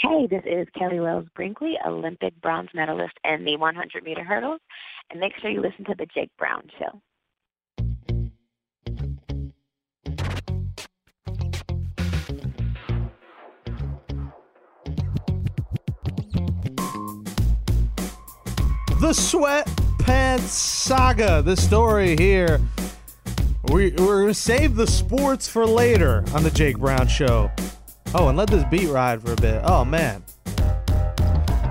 Hey, this is Kellie Wells Brinkley, Olympic bronze medalist in the 100 meter hurdles. And make sure you listen to The Jake Brown Show. The Sweatpants Saga, the story here. We, we're going to save the sports for later on The Jake Brown Show. Oh, and let this beat ride for a bit. Oh man.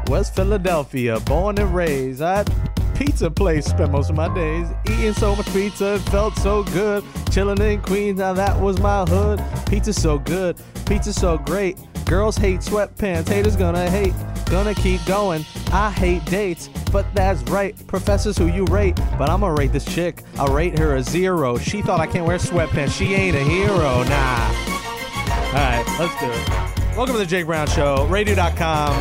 West Philadelphia, born and raised. I pizza place, spent most of my days eating so much pizza, it felt so good. Chilling in Queens, now that was my hood. Pizza so good, pizza so great. Girls hate sweatpants, haters gonna hate, gonna keep going. I hate dates, but that's right. Professors who you rate, but I'ma rate this chick. I'll rate her a zero. She thought I can't wear sweatpants, she ain't a hero, nah. All right, let's do it. Welcome to the Jake Brown Show, radio.com,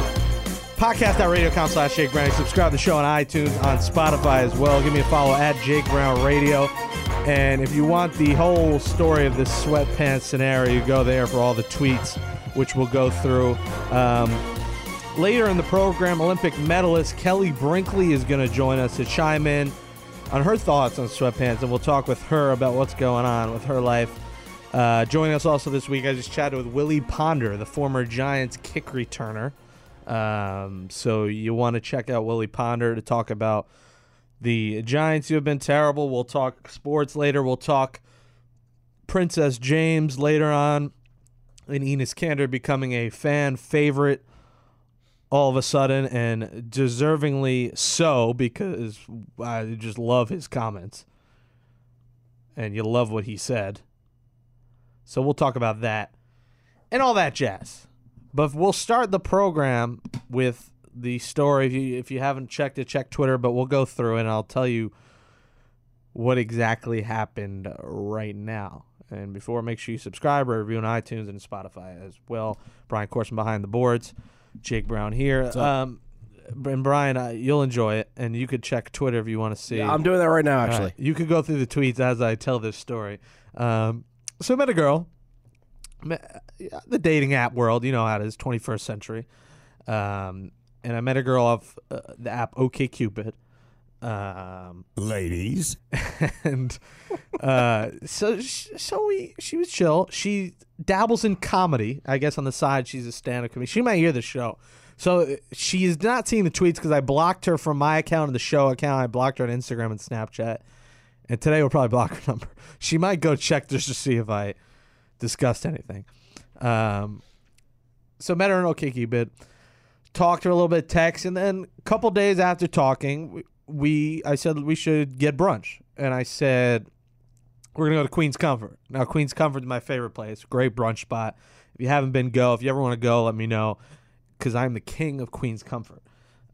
podcast.radio.com slash Jake Brown. Subscribe to the show on iTunes, on Spotify as well. Give me a follow at Jake Brown Radio. And if you want the whole story of this sweatpants scenario, you go there for all the tweets, which we'll go through. Um, later in the program, Olympic medalist Kellie Brinkley is going to join us to chime in on her thoughts on sweatpants, and we'll talk with her about what's going on with her life uh, joining us also this week, I just chatted with Willie Ponder, the former Giants kick returner. Um, so you want to check out Willie Ponder to talk about the Giants who have been terrible. We'll talk sports later. We'll talk Princess James later on, and Enes Kanter becoming a fan favorite all of a sudden, and deservingly so because I just love his comments, and you love what he said. So we'll talk about that and all that jazz. But we'll start the program with the story. If you, if you haven't checked it, check Twitter, but we'll go through and I'll tell you what exactly happened right now. And before, make sure you subscribe or review on iTunes and Spotify as well. Brian Corson behind the boards, Jake Brown here. Um, and Brian, uh, you'll enjoy it, and you could check Twitter if you want to see. Yeah, I'm doing that right now, actually. You could go through the tweets as I tell this story. Um, so I met a girl. The dating app world, you know how it is, 21st century. Um, and I met a girl off uh, the app OKCupid. Um, Ladies. and uh, so so we she was chill. She dabbles in comedy. I guess on the side she's a stand-up comedian. She might hear the show. So uh, she is not seeing the tweets because I blocked her from my account and the show account. I blocked her on Instagram and Snapchat. And today we'll probably block her number. She might go check just to see if I discussed anything. Um, so met her in OKCupid, talked to her a little bit, text, and then a couple days after talking, we, I said we should get brunch, and I said we're gonna go to Queen's Comfort. Now Queen's Comfort is my favorite place, great brunch spot. If you haven't been, go. If you ever want to go, let me know, because I'm the king of Queen's Comfort.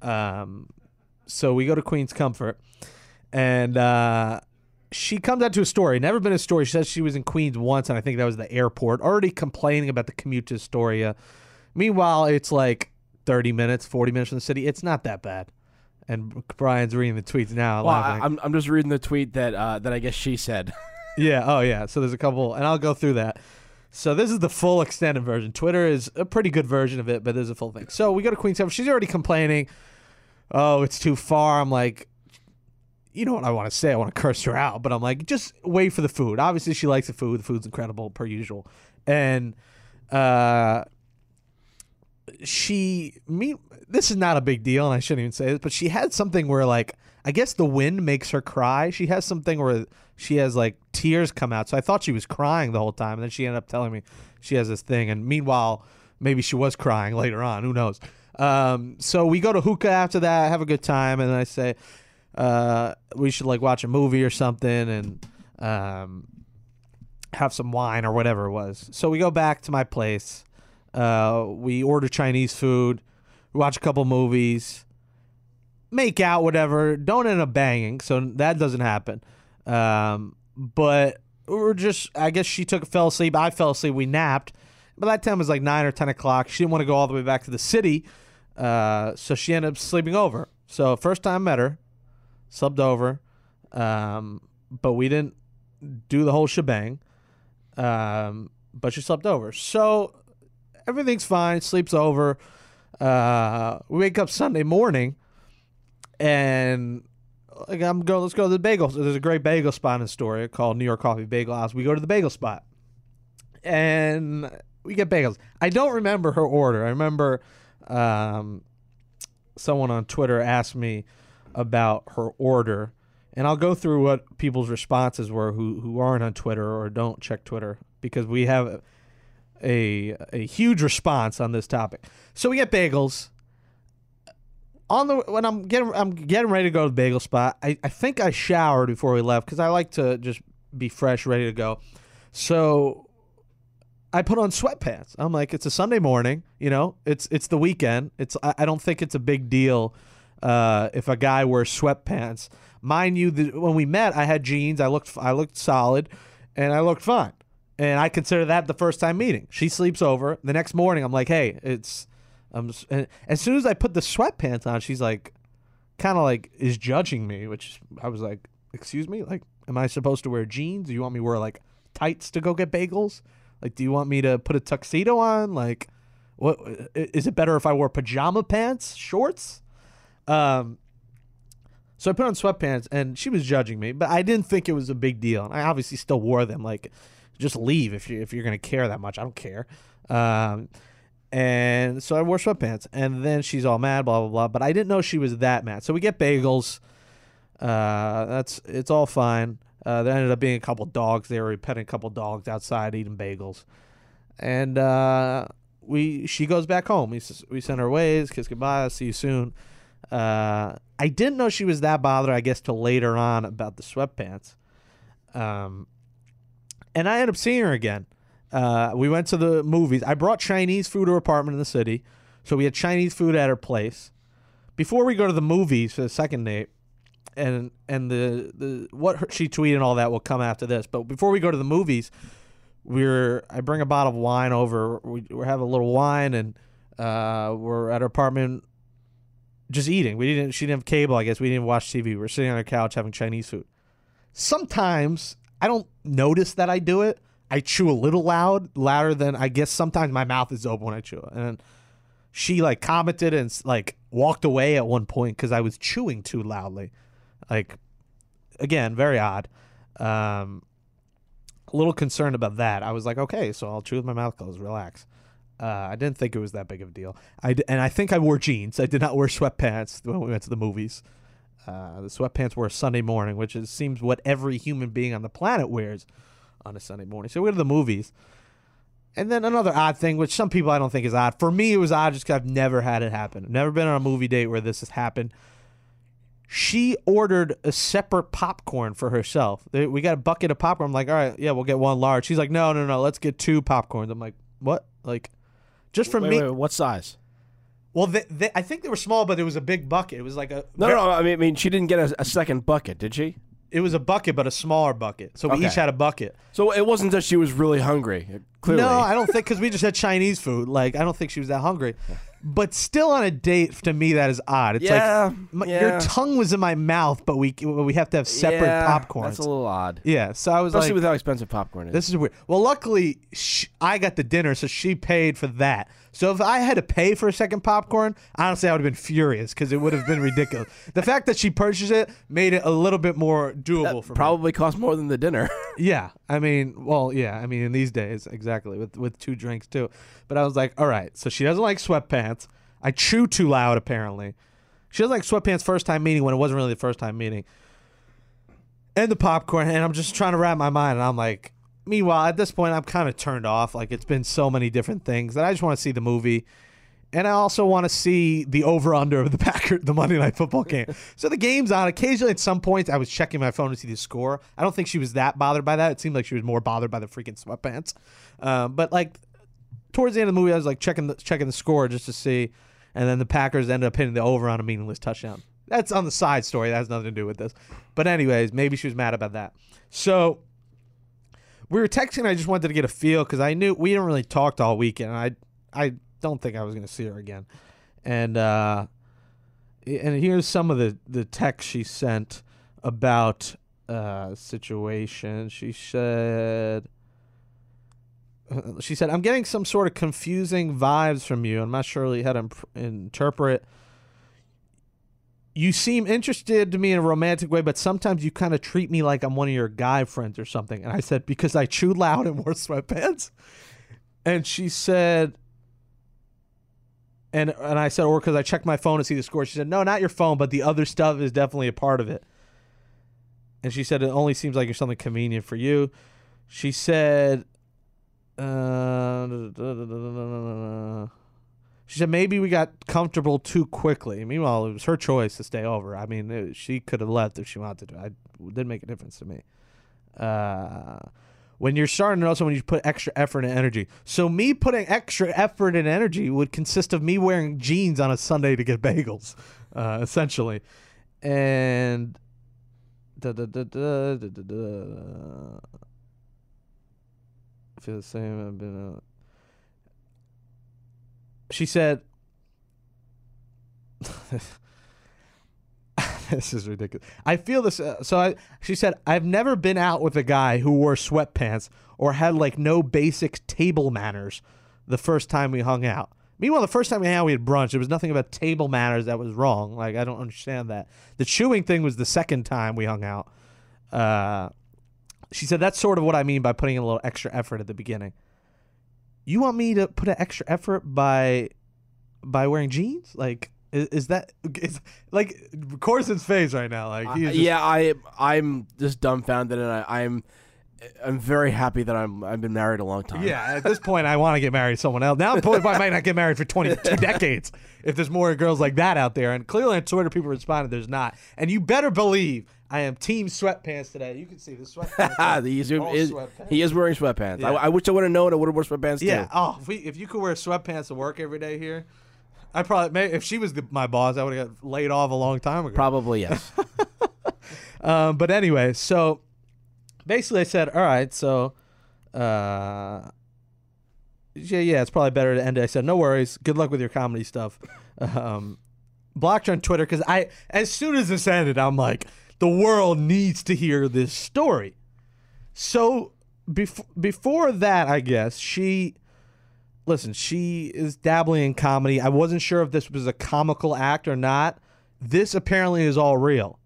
Um, so we go to Queen's Comfort, and uh, she comes out to Astoria. Never been Astoria. She says she was in Queens once, and I think that was the airport. Already complaining about the commute to Astoria. Meanwhile, it's like 30 minutes, 40 minutes from the city. It's not that bad. And Brian's reading the tweets now. Well, I, am I'm just reading the tweet that uh, that I guess she said. yeah. Oh, yeah. So there's a couple, and I'll go through that. So this is the full extended version. Twitter is a pretty good version of it, but there's a full thing. So we go to Queens. She's already complaining. Oh, it's too far. I'm like, you know what I want to say. I want to curse her out, but I'm like, just wait for the food. Obviously, she likes the food. The food's incredible per usual, and uh, she me. This is not a big deal, and I shouldn't even say this, but she had something where like I guess the wind makes her cry. She has something where she has like tears come out. So I thought she was crying the whole time, and then she ended up telling me she has this thing. And meanwhile, maybe she was crying later on. Who knows? Um, so we go to hookah after that, have a good time, and I say, uh, we should like watch a movie or something and um, have some wine or whatever it was. So we go back to my place. Uh, we order Chinese food. we watch a couple movies, make out, whatever. Don't end up banging, so that doesn't happen. Um, but we're just, I guess she took fell asleep. I fell asleep. We napped. By that time it was like nine or ten o'clock. She didn't want to go all the way back to the city, uh, so she ended up sleeping over. So first time I met her, subbed over, um, but we didn't do the whole shebang. Um, but she slept over. So everything's fine. Sleeps over. Uh, we wake up Sunday morning, and like I'm going. Let's go to the bagel. There's a great bagel spot in Astoria called New York Coffee Bagel House. We go to the bagel spot, and we get bagels. I don't remember her order. I remember um, someone on Twitter asked me about her order, and I'll go through what people's responses were who who aren't on Twitter or don't check Twitter because we have a a huge response on this topic. So we get bagels. On the when I'm getting I'm getting ready to go to the bagel spot. I, I think I showered before we left because I like to just be fresh, ready to go. So I put on sweatpants. I'm like, it's a Sunday morning, you know, it's it's the weekend. It's I, I don't think it's a big deal uh, if a guy wears sweatpants. Mind you, the, when we met, I had jeans. I looked I looked solid, and I looked fine. And I consider that the first time meeting. She sleeps over. The next morning, I'm like, hey, it's. I'm as soon as I put the sweatpants on, she's like, kind of like is judging me, which I was like, excuse me, like, am I supposed to wear jeans? Do you want me to wear like tights to go get bagels? Like, do you want me to put a tuxedo on? Like, what is it better if I wore pajama pants, shorts? Um, so I put on sweatpants, and she was judging me, but I didn't think it was a big deal. And I obviously still wore them. Like, just leave if you if you're gonna care that much. I don't care. Um, and so I wore sweatpants, and then she's all mad, blah blah blah. But I didn't know she was that mad. So we get bagels. Uh, that's it's all fine. Uh, there ended up being a couple dogs there. We petting a couple dogs outside eating bagels, and uh, we she goes back home. We we send her ways, kiss goodbye, see you soon. Uh, I didn't know she was that bothered. I guess till later on about the sweatpants. Um, and I ended up seeing her again. Uh, we went to the movies. I brought Chinese food to her apartment in the city, so we had Chinese food at her place. Before we go to the movies for the second date, and and the the what her, she tweeted and all that will come after this. But before we go to the movies, we're I bring a bottle of wine over. We we have a little wine, and uh, we're at her apartment, just eating. We didn't. She didn't have cable. I guess we didn't watch TV. We're sitting on her couch having Chinese food. Sometimes I don't notice that I do it. I chew a little loud, louder than I guess. Sometimes my mouth is open when I chew, and she like commented and like walked away at one point because I was chewing too loudly. Like, again, very odd. Um, a little concerned about that. I was like, okay, so I'll chew with my mouth closed, relax. Uh, I didn't think it was that big of a deal. I d- and I think I wore jeans. I did not wear sweatpants when we went to the movies. Uh, the sweatpants were a Sunday morning, which is, seems what every human being on the planet wears on a Sunday morning. So we go to the movies. And then another odd thing, which some people I don't think is odd. For me, it was odd just because I've never had it happen. I've never been on a movie date where this has happened. She ordered a separate popcorn for herself. We got a bucket of popcorn. I'm like, all right, yeah, we'll get one large. She's like, no, no, no, let's get two popcorns. I'm like, what? Like, just for Wait, me. wait, wait, what size? Well, they, they, I think they were small, but it was a big bucket. It was like a No, no, I mean, I mean, she didn't get a, a second bucket, did she? It was a bucket, but a smaller bucket. So we Okay. each had a bucket. So it wasn't that she was really hungry. Clearly, No, I don't think because we just had Chinese food. Like I don't think she was that hungry. But still, on a date, to me that is odd. It's Yeah, like my, your tongue was in my mouth, but we we have to have separate Yeah, popcorns. That's a little odd, yeah, so I was especially like, with how expensive popcorn is. this is weird. Well, luckily, sh- I got the dinner, so she paid for that. So if I had to pay for a second popcorn, honestly, I would have been furious because it would have been ridiculous. the fact that she purchased it made it a little bit more doable for me. Probably cost more than the dinner. Yeah, I mean, well, yeah, I mean, in these days, exactly with with two drinks too. But I was like, all right, so she doesn't like sweatpants. I chew too loud, apparently. She doesn't like sweatpants first time meeting when it wasn't really the first time meeting. And the popcorn, and I'm just trying to wrap my mind, and I'm like, meanwhile, at this point, I'm kind of turned off. Like it's been so many different things that I just want to see the movie. And I also want to see the over under of the Packer the Monday Night Football game. so the game's on. Occasionally, at some points, I was checking my phone to see the score. I don't think she was that bothered by that. It seemed like she was more bothered by the freaking sweatpants. Um, but like towards the end of the movie, I was like checking the checking the score just to see. and then the Packers ended up hitting the over on a meaningless touchdown. That's on the side story. That has nothing to do with this. But anyways, maybe she was mad about that. So we were texting. I just wanted to get a feel because I knew we didn't really talked all weekend. I I don't think I was going to see her again. And uh, and here's some of the the text she sent about uh situation. She said. She said, "I'm getting some sort of confusing vibes from you. I'm not sure how to imp- interpret. You seem interested to me in a romantic way, but sometimes you kind of treat me like I'm one of your guy friends or something." And I said, "Because I chewed loud and wore sweatpants." And she said, and and I said, or because I checked my phone to see the score. She said, no, not your phone, but the other stuff is definitely a part of it. And she said, it only seems like it's something convenient for you. She said, uh, she said maybe we got comfortable too quickly. Meanwhile, it was her choice to stay over. I mean, it, she could have left if she wanted to. I it didn't make a difference to me. Uh, when you're starting to know someone, you put extra effort and energy. So me putting extra effort and energy would consist of me wearing jeans on a Sunday to get bagels, uh, essentially, and. Da, da, da, da, da, da, da. I feel the same. I've been. Uh, she said. this is ridiculous. I feel this. Uh, so I, she said, I've never been out with a guy who wore sweatpants or had like no basic table manners the first time we hung out. Meanwhile, the first time we hung out, we had brunch. There was nothing about table manners that was wrong. Like, I don't understand that. The chewing thing was the second time we hung out. Uh, she said, that's sort of what I mean by putting in a little extra effort at the beginning. You want me to put an extra effort by by wearing jeans? Like, is, is that is like Corson's face right now? Like, he's Uh, yeah, I I'm just dumbfounded, and I, I'm I'm very happy that I'm I've been married a long time. Yeah, at this point, I want to get married to someone else. Now, I might not get married for 22 decades if there's more girls like that out there. And clearly on Twitter, people responded, there's not. And you better believe I am team sweatpants today. You can see the sweatpants. he, is, sweatpants. he is wearing sweatpants. Yeah. I, I wish I would have known. I would have worn sweatpants Yeah. too. Oh, if, we, if you could wear sweatpants to work every day here, I probably, may, if she was the, my boss, I would have got laid off a long time ago. Probably yes. Um, but anyway, so basically, I said, "All right, so, uh, yeah, yeah, it's probably better to end it." I said, "No worries. Good luck with your comedy stuff." Um, blocked on Twitter because I, as soon as this ended, I'm like, the world needs to hear this story. So before before that, I guess she. Listen, she is dabbling in comedy. I wasn't sure if this was a comical act or not. This apparently is all real.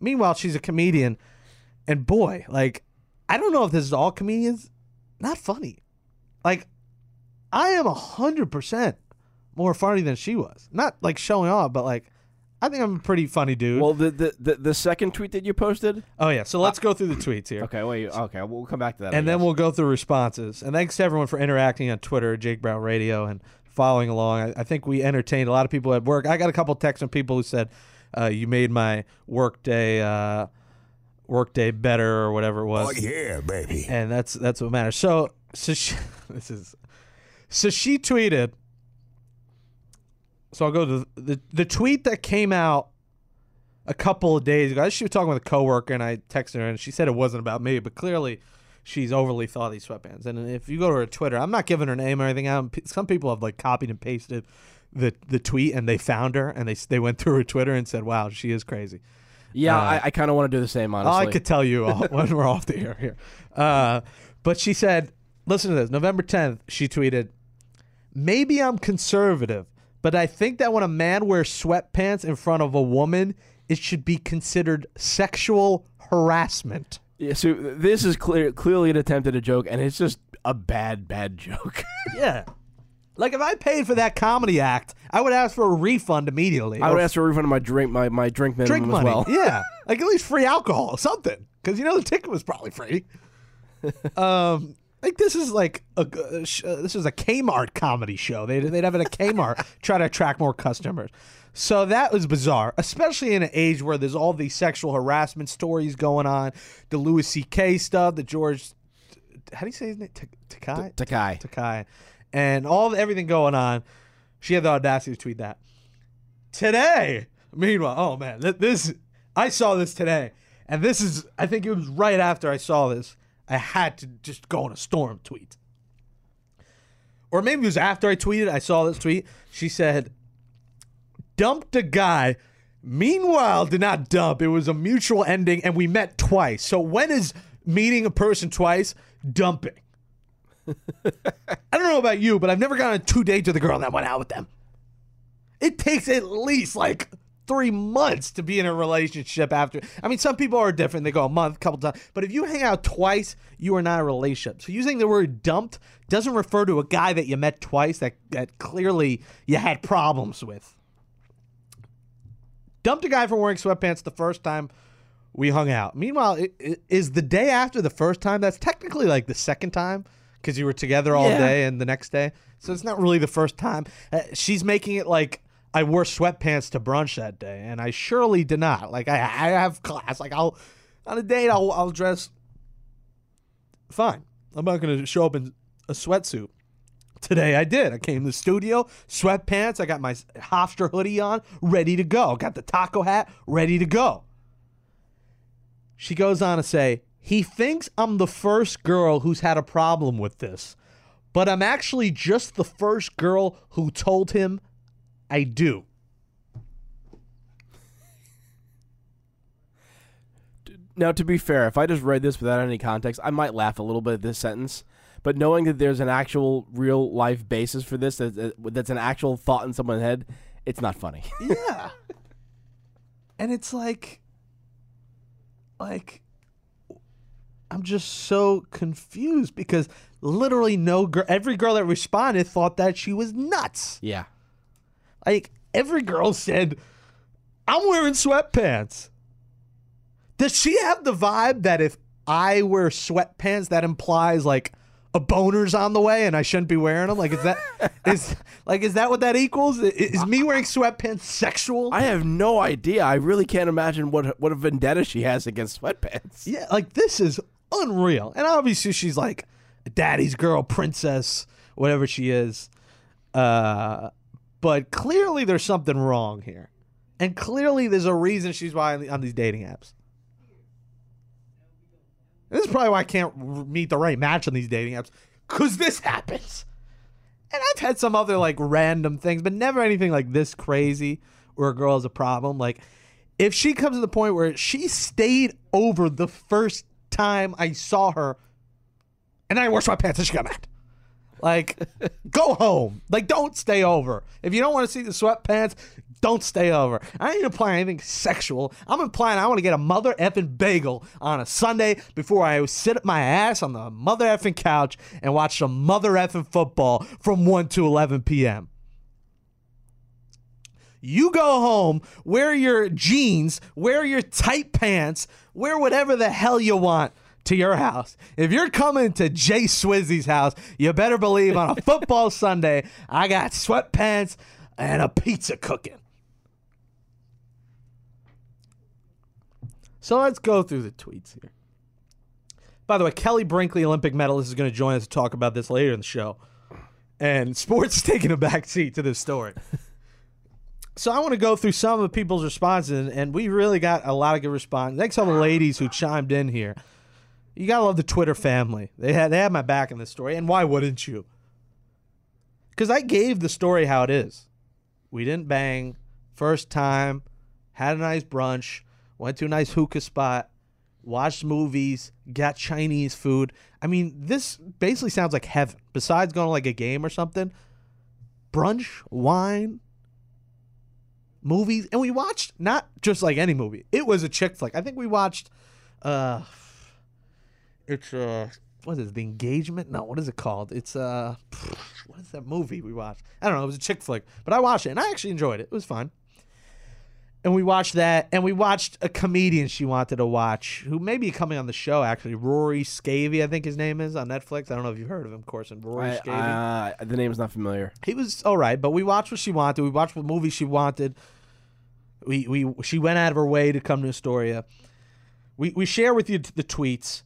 Meanwhile, she's a comedian, and boy, like, I don't know if this is all comedians. Not funny. Like, I am a hundred percent more funny than she was. Not like showing off, but like, I think I'm a pretty funny dude. well, the, the the the second tweet that you posted. oh yeah. So let's go through the tweets here. Okay, wait. Okay, we'll come back to that. And then we'll go through responses. And thanks to everyone for interacting on Twitter, Jake Brown Radio, and following along. I, I think we entertained a lot of people at work. I got a couple texts from people who said, uh, "You made my work day, uh, work day better, or whatever it was." Oh yeah, baby. and that's that's what matters. So, so she, this is so she tweeted. So I'll go to the, the the tweet that came out a couple of days ago. She was talking with a coworker, and I texted her, and she said it wasn't about me, but clearly she's overly thought these sweatpants. And if you go to her Twitter, I'm not giving her name or anything. P- Some people have like copied and pasted the the tweet, and they found her, and they they went through her Twitter and said, "Wow, she is crazy." Yeah, uh, I, I kind of want to do the same. Honestly, I could tell you when we're off the air here. Uh, but she said, listen to this. November 10th, she tweeted, Maybe I'm conservative, but I think that when a man wears sweatpants in front of a woman, it should be considered sexual harassment. Yeah, so this is clear, clearly an attempt at a joke, and it's just a bad, bad joke. Yeah. Like if I paid for that comedy act, I would ask for a refund immediately. I would ask for a refund of my drink, my, my drink minimum drink money. as well. Yeah, like at least free alcohol, something. Because you know the ticket was probably free. um, like this is like a uh, sh- uh, this is a Kmart comedy show. They they'd have it at Kmart try to attract more customers. So that was bizarre, especially in an age where there's all these sexual harassment stories going on, the Louis C.K. stuff, the George, how do you say his name? Takei. Takei. Takei, and all everything going on. She had the audacity to tweet that. Today, meanwhile, oh man, this I saw this today, and this is I think it was right after I saw this. I had to just go on a storm tweet, or maybe it was after I tweeted. I saw this tweet. She said, "Dumped a guy." Meanwhile, did not dump. It was a mutual ending, and we met twice. So when is meeting a person twice dumping? I don't know about you, but I've never gone on two dates with a girl that went out with them. It takes at least like three months to be in a relationship after. I mean, some people are different. They go a month, couple times. But if you hang out twice, you are not a relationship. So using the word dumped doesn't refer to a guy that you met twice that, that clearly you had problems with. Dumped a guy for wearing sweatpants the first time we hung out. Meanwhile, it, it is the day after the first time. That's technically like the second time because you were together all Yeah. day and the next day. So it's not really the first time. Uh, she's making it like I wore sweatpants to brunch that day, and I surely did not. Like I, I have class. Like I'll on a date, I'll I'll dress fine. I'm not gonna show up in a sweatsuit. Today I did. I came to the studio, sweatpants. I got my Hofstra hoodie on, ready to go. Got the taco hat, ready to go. She goes on to say, he thinks I'm the first girl who's had a problem with this, but I'm actually just the first girl who told him I do. Now, to be fair, if I just read this without any context, I might laugh a little bit at this sentence. But knowing that there's an actual real life basis for this, that, that- that's an actual thought in someone's head, it's not funny. Yeah. and it's like like I'm just so confused because literally no girl every girl that responded thought that she was nuts. yeah. Like every girl said, I'm wearing sweatpants. Does she have the vibe that if I wear sweatpants, that implies like a boner's on the way and I shouldn't be wearing them? Like is that is like is that what that equals? Is me wearing sweatpants sexual? I have no idea. I really can't imagine what what a vendetta she has against sweatpants. Yeah, like this is unreal. And obviously she's like daddy's girl, princess, whatever she is. Uh but clearly there's something wrong here. And clearly there's a reason she's why on, these dating apps. This is probably why I can't meet the right match on these dating apps cuz this happens. And I've had some other like random things, but never anything like this crazy where a girl has a problem. Like if she comes to the point where she stayed over the first time I saw her and I wore sweatpants and she got mad. Like, go home. Like, don't stay over. If you don't want to see the sweatpants, don't stay over. I ain't implying anything sexual. I'm implying I want to get a mother effing bagel on a Sunday before I sit at my ass on the mother effing couch and watch some mother effing football from 1 to 11 p.m. You go home, wear your jeans, wear your tight pants, wear whatever the hell you want to your house. If you're coming to Jay Swizzy's house, you better believe on a football Sunday, I got sweatpants and a pizza cooking. So let's go through the tweets here. By the way, Kellie Brinkley, Olympic medalist, is going to join us to talk about this later in the show. And sports is taking a back seat to this story. So I want to go through some of the people's responses, and we really got a lot of good response. Thanks to all the ladies who chimed in here. You gotta love the Twitter family. They had they had my back in this story, and why wouldn't you? Because I gave the story how it is. We didn't bang, first time, had a nice brunch, went to a nice hookah spot, watched movies, got Chinese food. I mean, this basically sounds like heaven. Besides going to like a game or something, brunch, wine, movies, and we watched not just like any movie. It was a chick flick. I think we watched uh it's uh what is it, the engagement? No, what is it called? It's uh what is that movie we watched? I don't know, it was a chick flick. But I watched it and I actually enjoyed it. It was fun. And we watched that, and we watched a comedian she wanted to watch, who may be coming on the show actually. Rory Scavy, I think his name is on Netflix. I don't know if you've heard of him, Corson. Rory I, Scavy uh, the name's not familiar. he was all right, but we watched what she wanted. We watched what movie she wanted. We we she went out of her way to come to Astoria. We we share with you the tweets.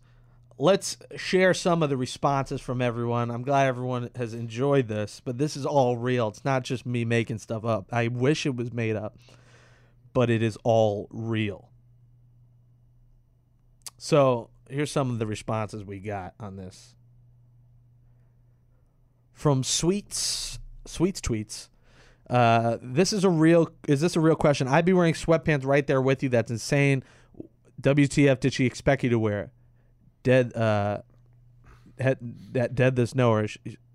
let's share some of the responses from everyone. I'm glad everyone has enjoyed this, but this is all real. It's not just me making stuff up. I wish it was made up, but it is all real. So here's some of the responses we got on this. From Sweets, Sweets tweets. Uh, this is a real. Is this a real question? I'd be wearing sweatpants right there with you. That's insane. WTF did she expect you to wear? Dead. Uh, that dead this knower.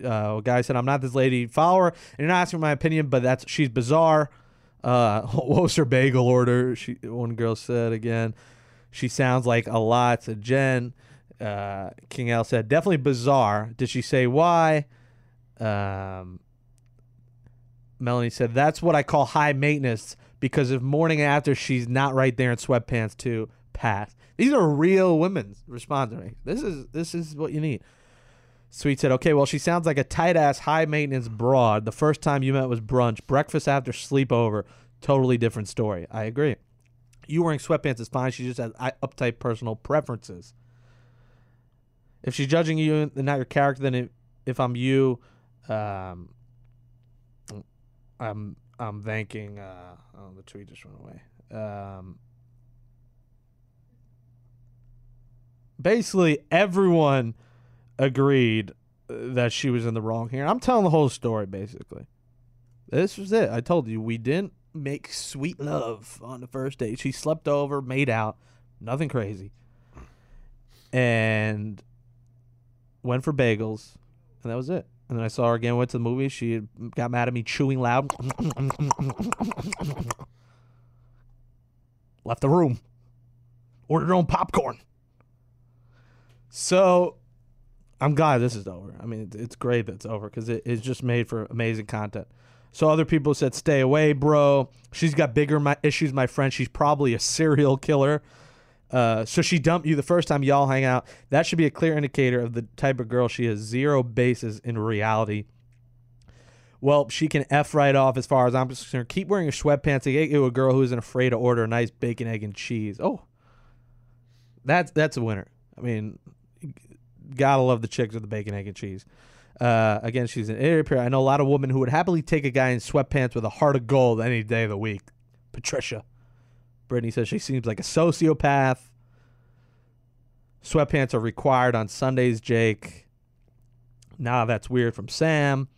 Uh, guy said, "I'm not this lady. Follow her, and you're not asking my opinion, but that's she's bizarre." Uh, what was her bagel order? She one girl said again. She sounds like a lot to Jen. Uh, King L said, definitely bizarre. Did she say why? Um, Melanie said, that's what I call high maintenance because if morning after she's not right there in sweatpants to pass. These are real women responding. This is this is what you need. Sweet said, okay, well, she sounds like a tight ass, high maintenance broad. The first time you met was brunch, breakfast after sleepover. Totally different story. I agree. You wearing sweatpants is fine. She just has uptight personal preferences. If she's judging you and not your character, then if, if I'm you, um, I'm I'm thanking. Uh, oh, the tweet just went away. Um, basically, everyone agreed uh, that she was in the wrong here. I'm telling the whole story basically. This was it. I told you we didn't make sweet love on the first date. She slept over, made out, nothing crazy. And went for bagels, and that was it. And then I saw her again, went to the movie. She got mad at me chewing loud. Left the room. Ordered her own popcorn. So I'm glad this is over. I mean, it's great that it's over because it, it's just made for amazing content. So other people said, "Stay away, bro. She's got bigger my issues, my friend. She's probably a serial killer." Uh, so she dumped you the first time y'all hang out. That should be a clear indicator of the type of girl she is. Zero basis in reality. Well, she can f right off as far as I'm concerned. Keep wearing your sweatpants. and get you a girl who isn't afraid to order a nice bacon, egg, and cheese. Oh, that's that's a winner. I mean, gotta love the chicks with the bacon, egg, and cheese. Uh, again, she's an idiot. I know a lot of women who would happily take a guy in sweatpants with a heart of gold any day of the week. Patricia. Brittany says she seems like a sociopath. Sweatpants are required on Sundays, Jake. Nah, that's weird from Sam.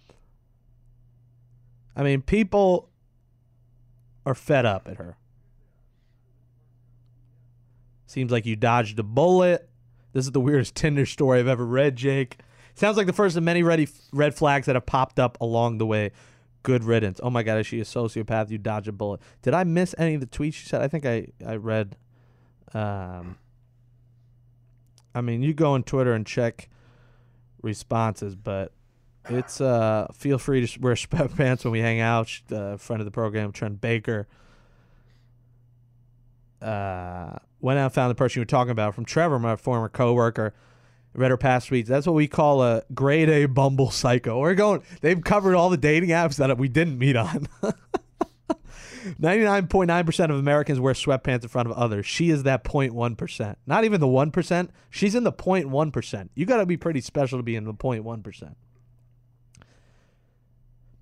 I mean, people are fed up at her. Seems like you dodged a bullet. This is the weirdest Tinder story I've ever read, Jake. Sounds like the first of many red flags that have popped up along the way. Good riddance. Oh my God, is she a sociopath? You dodge a bullet. Did I miss any of the tweets she said? I think I, I read. Um, I mean, you go on Twitter and check responses, but it's uh feel free to wear sweatpants when we hang out. Uh, friend of the program, Trent Baker. Uh, went out and found the person you were talking about from Trevor, my former coworker. Read her past tweets. That's what we call a grade A Bumble psycho. We're going. They've covered all the dating apps that we didn't meet on. 99.9% of Americans wear sweatpants in front of others. She is that 0.1%. Not even the 1%. She's in the 0.1%. You got to be pretty special to be in the 0.1%.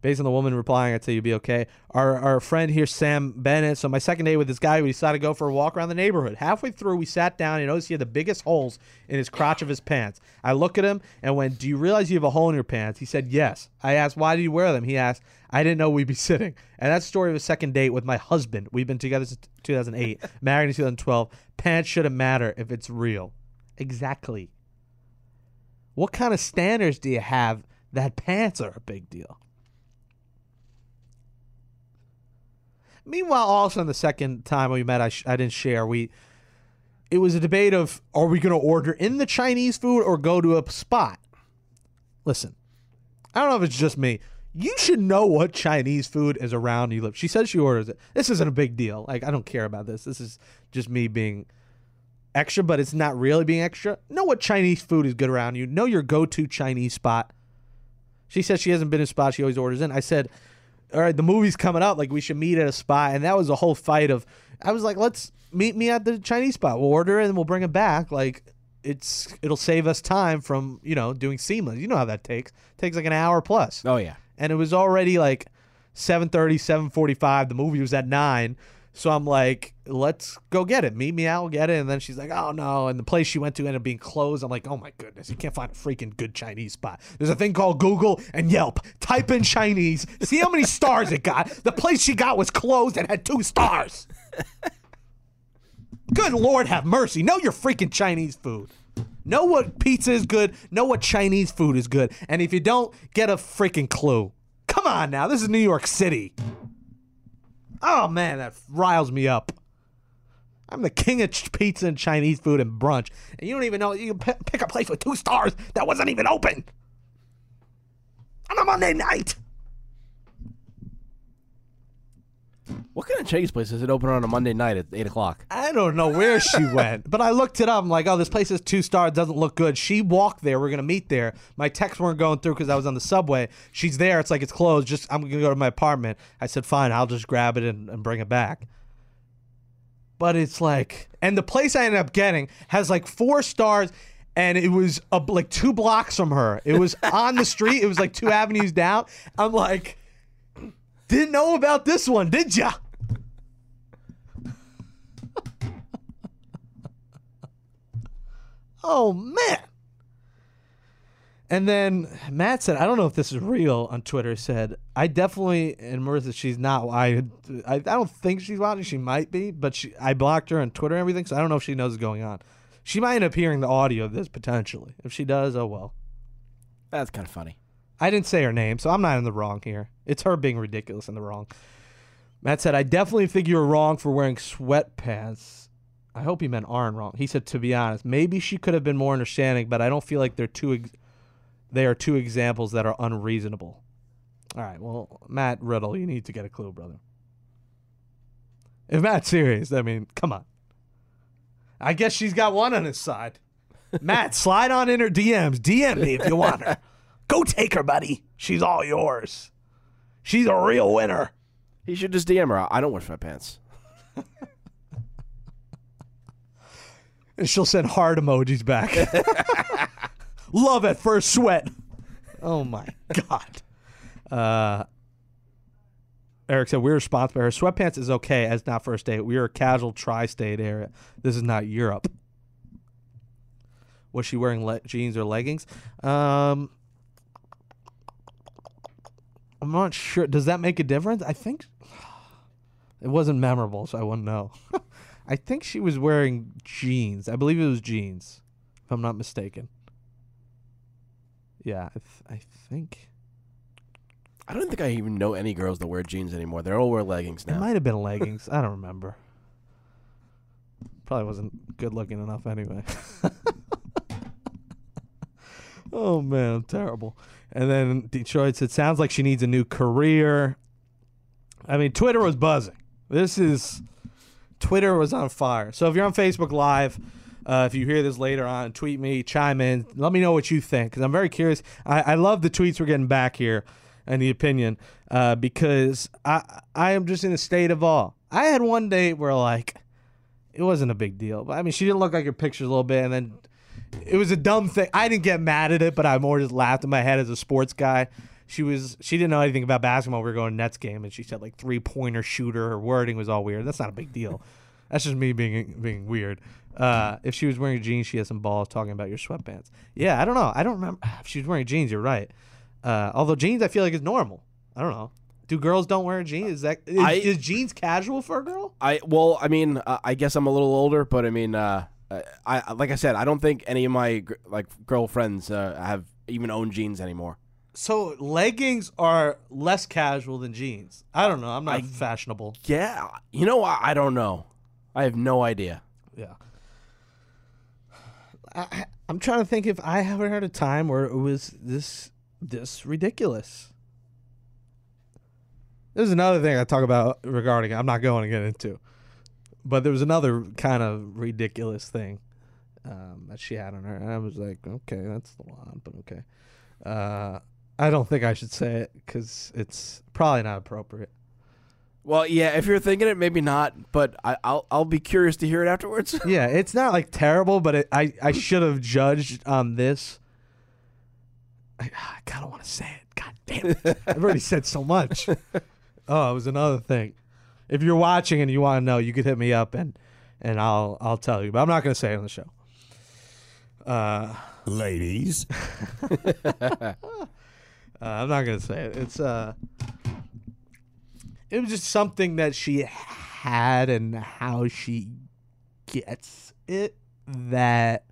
Based on the woman replying, I'd say you'd be okay. Our our friend here, Sam Bennett. So my second day with this guy, we decided to go for a walk around the neighborhood. Halfway through, we sat down and noticed he had the biggest holes in his crotch of his pants. I look at him and went, "Do you realize you have a hole in your pants?" He said, "Yes." I asked, "Why do you wear them?" He asked, "I didn't know we'd be sitting." And that's the story of a second date with my husband. We've been together since 2008, married in 2012. Pants shouldn't matter if it's real. Exactly. What kind of standards do you have that pants are a big deal? Meanwhile, also on the second time we met, I, sh- I didn't share. We it was a debate of are we going to order in the Chinese food or go to a spot. Listen, I don't know if it's just me. You should know what Chinese food is around you live. She says she orders it. This isn't a big deal. Like I don't care about this. This is just me being extra, but it's not really being extra. Know what Chinese food is good around you. Know your go-to Chinese spot. She says she hasn't been in a spot she always orders in. I said, all right, the movie's coming up. Like we should meet at a spot, and that was a whole fight of. I was like, let's meet me at the Chinese spot. We'll order it and we'll bring it back. Like, it's it'll save us time from you know doing seamless. You know how that takes. takes like an hour plus. Oh yeah. and it was already like 7.30 7.45 the movie was at 9 so i'm like let's go get it. Meet me out get it. And then she's like oh no. And the place she went to ended up being closed. I'm like oh my goodness. You can't find a freaking good chinese spot. There's a thing called google and yelp. Type in chinese. See how many stars it got. The place she got was closed and had two stars. Good lord have mercy. Know your freaking chinese food. Know what pizza is good. Know what Chinese food is good. And if you don't, get a freaking clue. Come on now. This is New York City. Oh, man, that riles me up. I'm the king of pizza and Chinese food and brunch. And you don't even know. You pick a place with two stars that wasn't even open. On a Monday night. What kind of Chinese place is it open on a Monday night at eight o'clock? I don't know where she went, but I looked it up. I'm like, oh, this place is two stars, doesn't look good. She walked there. We're gonna meet there. My texts weren't going through because I was on the subway. She's there. It's like it's closed. Just I'm gonna go to my apartment. I said, fine, I'll just grab it and, and bring it back. But it's like, and the place I ended up getting has like four stars, and it was a, like two blocks from her. It was on the street. It was like two avenues down. I'm like, didn't know about this one, did ya? Oh man. And then Matt said, I don't know if this is real on Twitter, said, I definitely and Marissa, she's not I I, I don't think she's watching, she might be, but she I blocked her on Twitter and everything, so I don't know if she knows what's going on. She might end up hearing the audio of this potentially. If she does, oh well. That's kind of funny. I didn't say her name, so I'm not in the wrong here. It's her being ridiculous in the wrong. Matt said, I definitely think you were wrong for wearing sweatpants. I hope he meant aren't wrong. He said, to be honest, maybe she could have been more understanding, but I don't feel like they're two. Ex- they are two examples that are unreasonable. All right, well, Matt Riddle, you need to get a clue, brother. If Matt's serious, I mean, come on. I guess she's got one on his side. Matt, slide on in her DMs. DM me if you want her. Go take her, buddy. She's all yours. She's a real winner. He should just DM her. I don't wash my sweatpants. And she'll send heart emojis back. Love at first sweat. Oh my god. Uh, Eric said we're responsible. Her sweatpants is okay as not first date. We are a casual tri-state area. This is not Europe. Was she wearing le- jeans or leggings? Um, I'm not sure. Does that make a difference? I think it wasn't memorable, so I wouldn't know. I think she was wearing jeans. I believe it was jeans, if I'm not mistaken. Yeah, I, th- I think I don't think I even know any girls that wear jeans anymore. They all wear leggings it now. might have been leggings. I don't remember. Probably wasn't good looking enough anyway. oh man, terrible. And then Detroit said, "Sounds like she needs a new career." I mean, Twitter was buzzing. This is Twitter was on fire. So if you're on Facebook Live, uh, if you hear this later on, tweet me, chime in, let me know what you think because I'm very curious. I, I love the tweets we're getting back here and the opinion uh, because I I am just in a state of awe. I had one date where like it wasn't a big deal, but I mean she didn't look like her pictures a little bit, and then it was a dumb thing. I didn't get mad at it, but I more just laughed in my head as a sports guy. She was she didn't know anything about basketball. We were going to Nets game, and she said like three pointer shooter. Her wording was all weird. That's not a big deal. That's just me being being weird. Uh, if she was wearing jeans, she has some balls talking about your sweatpants. Yeah, I don't know. I don't remember if she was wearing jeans. You're right. Uh, although jeans, I feel like is normal. I don't know. Do girls don't wear jeans? Is that is, I- is jeans casual for a girl? I well, I mean, uh, I guess I'm a little older, but I mean, uh, I like I said, I don't think any of my gr- like girlfriends uh, have even owned jeans anymore. So leggings are less casual than jeans. I don't know. I'm not I- fashionable. Yeah, you know, I, I don't know. I have no idea. Yeah. I, I'm trying to think if I ever had a time where it was this this ridiculous. There's another thing I talk about regarding. I'm not going to get into, but there was another kind of ridiculous thing um, that she had on her, and I was like, okay, that's a lot, but okay. Uh, I don't think I should say it because it's probably not appropriate. Well, yeah, if you're thinking it, maybe not, but I, I'll I'll be curious to hear it afterwards. Yeah, it's not like terrible, but it, I I should have judged on this. I, I kind of want to say it. God damn it! I've already said so much. Oh, it was another thing. If you're watching and you want to know, you could hit me up and and I'll I'll tell you. But I'm not going to say it on the show. Uh, Ladies. uh, I'm not to say it. It's uh, it was just something that she had and how she gets it that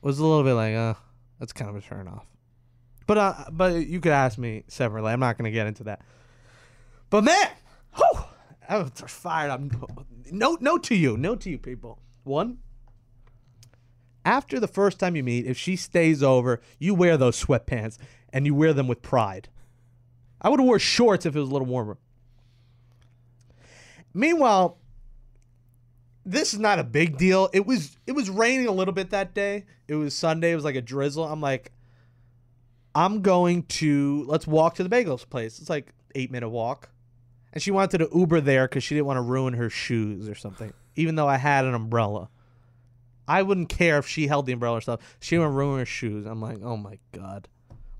was a little bit like, uh, that's kind of a turn off. But uh, but you could ask me separately. I'm not to get into that. But man, whew, I was fired up. no no to you, no to you people. One, after the first time you meet, if she stays over, you wear those sweatpants and you wear them with pride. I would have wore shorts if it was a little warmer. Meanwhile, this is not a big deal. It was it was raining a little bit that day. It was Sunday. It was like a drizzle. I'm like, I'm going to let's walk to the bagels place. It's like eight minute walk, and she wanted to Uber there because she didn't want to ruin her shoes or something. Even though I had an umbrella, I wouldn't care if she held the umbrella or stuff. She didn't want to ruin her shoes. I'm like, oh my god.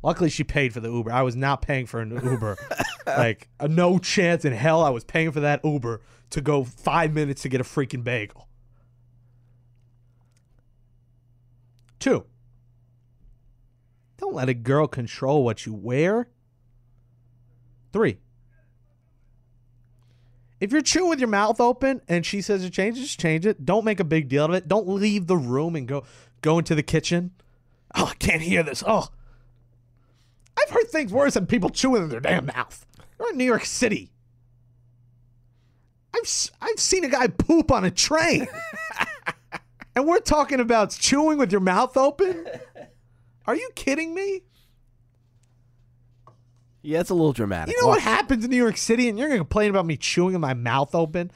Luckily, she paid for the Uber. I was not paying for an Uber. like, uh, no chance in hell I was paying for that Uber to go five minutes to get a freaking bagel. Two, don't let a girl control what you wear. Three, if you're chewing with your mouth open and she says to change it, just change it. Don't make a big deal of it. Don't leave the room and go go into the kitchen. Oh, I can't hear this. Oh. I've heard things worse than people chewing in their damn mouth. You're in New York City. I've I've seen a guy poop on a train. and we're talking about chewing with your mouth open? Are you kidding me? yeah, it's a little dramatic. You know Well, what happens in New York City, and you're gonna complain about me chewing with my mouth open?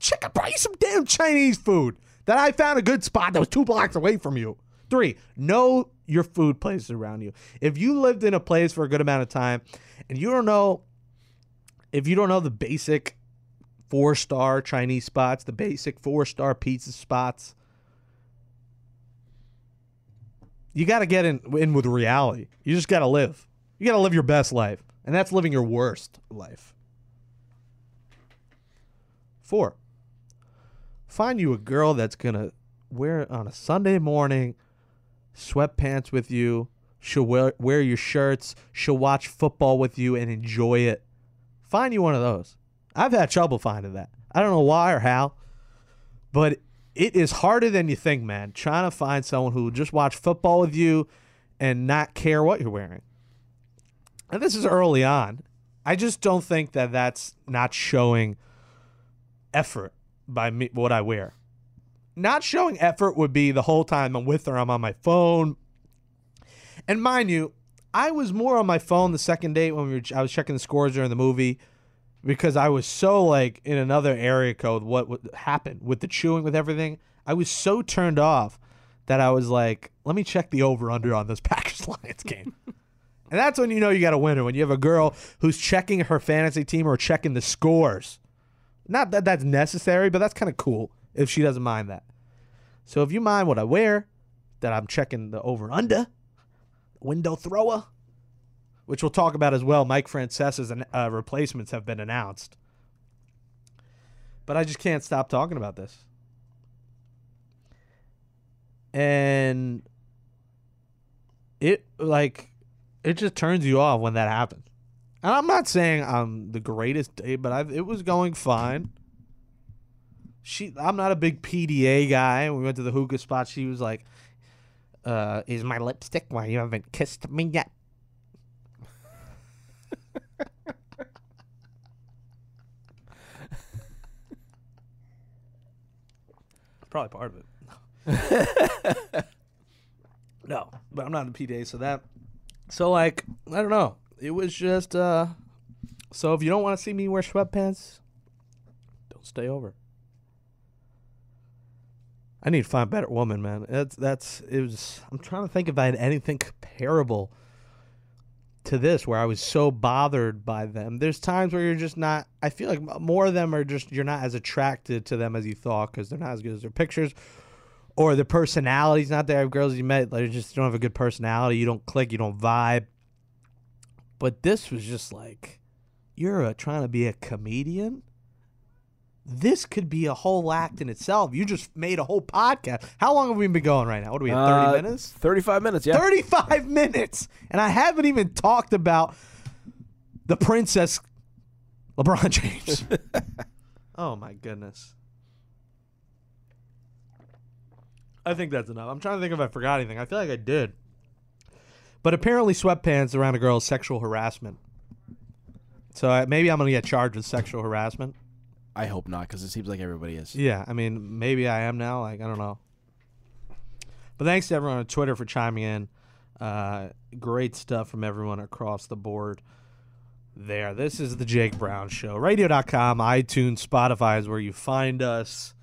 Check I brought you some damn Chinese food that I found a good spot that was two blocks away from you. Three, know your food places around you. If you lived in a place for a good amount of time, and you don't know, if you don't know the basic four star Chinese spots, the basic four star pizza spots, you got to get in in with reality. You just got to live. You got to live your best life, and that's living your worst life. Four. Find you a girl that's gonna wear on a Sunday morning sweatpants with you. She'll wear, wear your shirts. She'll watch football with you and enjoy it. Find you one of those. I've had trouble finding that. I don't know why or how, but it is harder than you think, man. Trying to find someone who will just watch football with you and not care what you're wearing. And this is early on. I just don't think that that's not showing effort by me, what I wear. Not showing effort would be the whole time I'm with her, I'm on my phone. And mind you, I was more on my phone the second date when we were, I was checking the scores during the movie because I was so like in another area code what would happen with the chewing with everything. I was so turned off that I was like, let me check the over under on this Packers Lions game. and that's when you know you got a winner when you have a girl who's checking her fantasy team or checking the scores. Not that that's necessary, but that's kind of cool if she doesn't mind that. So if you mind what I wear, that I'm checking the over under, window thrower, which we'll talk about as well. Mike Francesa's uh, replacements have been announced. But I just can't stop talking about this. And it like it just turns you off when that happens. And I'm not saying I'm the greatest date, but i it was going fine. She, I'm not a big PDA guy. We went to the hookah spot. She was like, uh, "Is my lipstick? Why you haven't kissed me yet?" Probably part of it. no, but I'm not a PDA, so that. So like, I don't know. It was just uh. So if you don't want to see me wear sweatpants, don't stay over. I need to find a better woman, man. That's that's it was. I'm trying to think if I had anything comparable to this where I was so bothered by them. There's times where you're just not. I feel like more of them are just you're not as attracted to them as you thought because they're not as good as their pictures, or their personality's not there. Girls you met, they just don't have a good personality. You don't click. You don't vibe. But this was just like, you're uh trying to be a comedian. This could be a whole act in itself. You just made a whole podcast. How long have we been going right now? What are we at? Thirty Uh, minutes. 35 minutes, yeah. 35 minutes. And I haven't even talked about the princess LeBron James. oh my goodness. I think that's enough. I'm trying to think if I forgot anything. I feel like I did. But apparently, sweatpants around a girl is sexual harassment. So I, maybe I'm going to get charged with sexual harassment. I hope not, because it seems like everybody is. Yeah, I mean, maybe I am now. Like, I don't know. But thanks to everyone on Twitter for chiming in. Uh, great stuff from everyone across the board there. This is the Jake Brown Show. Radio.com, iTunes, Spotify is where you find us.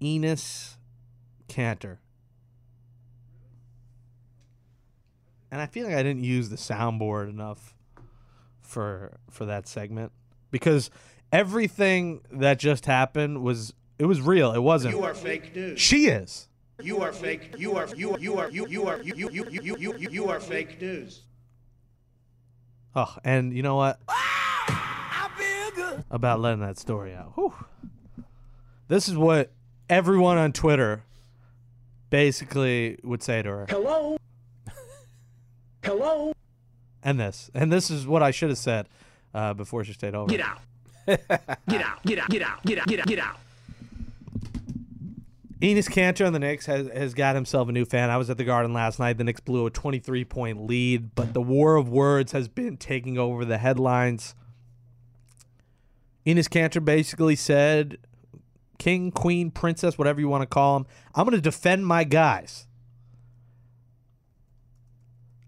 Enes Kanter. And I feel like I didn't use the soundboard enough for for that segment because everything that just happened was it was real. It wasn't. You are fake news. She is. You are fake. You are you are you are you you are you you you you you you you are fake news. Oh, and you know what? Ah, About letting that story out. Whew. This is what everyone on Twitter basically would say to her. Hello. Hello. And this. And this is what I should have said uh, before she stayed over. Get out. Get out. Get out. Get out. Get out. Get out. Get out. Enes Kanter on the Knicks has, has got himself a new fan. I was at the Garden last night. The Knicks blew a 23 point lead, but the war of words has been taking over the headlines. Enes Kanter basically said, King, Queen, Princess, whatever you want to call him, I'm going to defend my guys.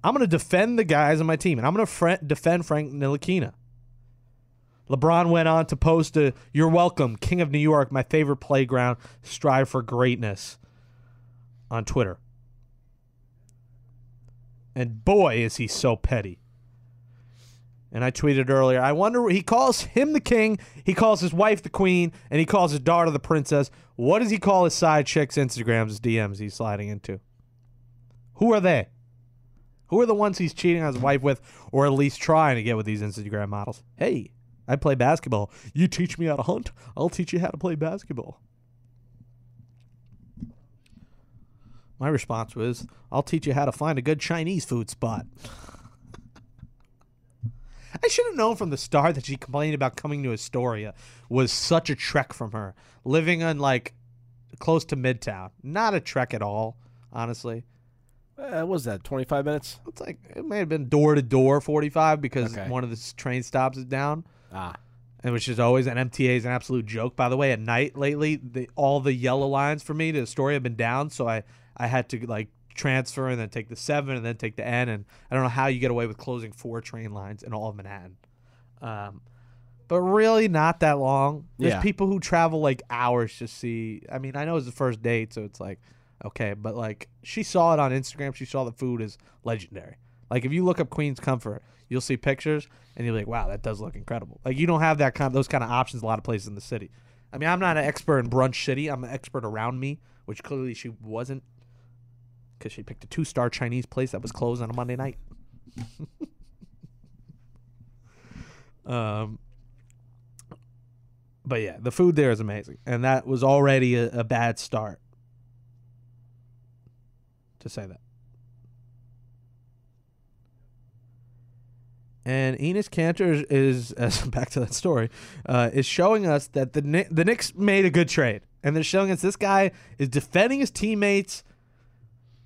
I'm going to defend the guys on my team, and I'm going to fr- defend Frank Ntilikina. LeBron went on to post a You're welcome, King of New York, my favorite playground, strive for greatness on Twitter. And boy, is he so petty. And I tweeted earlier, I wonder, he calls him the king, he calls his wife the queen, and he calls his daughter the princess. What does he call his side chicks' Instagrams, his DMs he's sliding into? Who are they? Who are the ones he's cheating on his wife with, or at least trying to get with these Instagram models? Hey, I play basketball. You teach me how to hunt, I'll teach you how to play basketball. My response was, I'll teach you how to find a good Chinese food spot. I should have known from the start that she complained about coming to Astoria was such a trek from her. Living on like close to Midtown. Not a trek at all, honestly. Uh, what was that, 25 minutes? It's like it may have been door to door 45 because Okay. one of the train stops is down. Ah. and which is always an MTA is an absolute joke. By the way, at night lately, the, all the yellow lines for me to story have been down, so I I had to like transfer and then take the seven and then take the N, and I don't know how you get away with closing four train lines in all of Manhattan. Um, but really not that long. There's Yeah. people who travel like hours to see. I mean, I know it's the first date, so it's like okay, but like she saw it on Instagram. She saw the food is legendary. Like if you look up Queen's Comfort, you'll see pictures and you'll be like, wow, that does look incredible. Like you don't have that kind those kind of options a lot of places in the city. I mean, I'm not an expert in brunch city. I'm an expert around me, which clearly she wasn't because she picked a two star Chinese place that was closed on a Monday night. um, but yeah, the food there is amazing, and that was already a, a bad start. To say that. And Enes Kanter is, as back to that story, uh, is showing us that the the Knicks made a good trade, and they're showing us this guy is defending his teammates.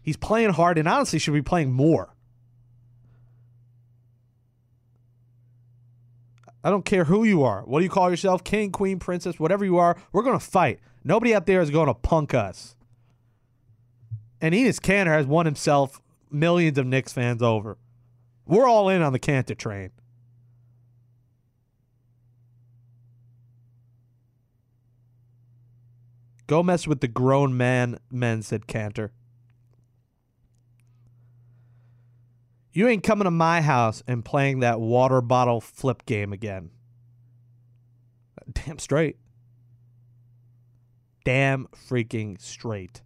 He's playing hard, and honestly, should be playing more. I don't care who you are. What do you call yourself? King, queen, princess, whatever you are. We're going to fight. Nobody out there is going to punk us. And Enes Kanter has won himself millions of Knicks fans over. We're all in on the Kanter train. Go mess with the grown man men, said Kanter. You ain't coming to my house and playing that water bottle flip game again. Damn straight. Damn freaking straight.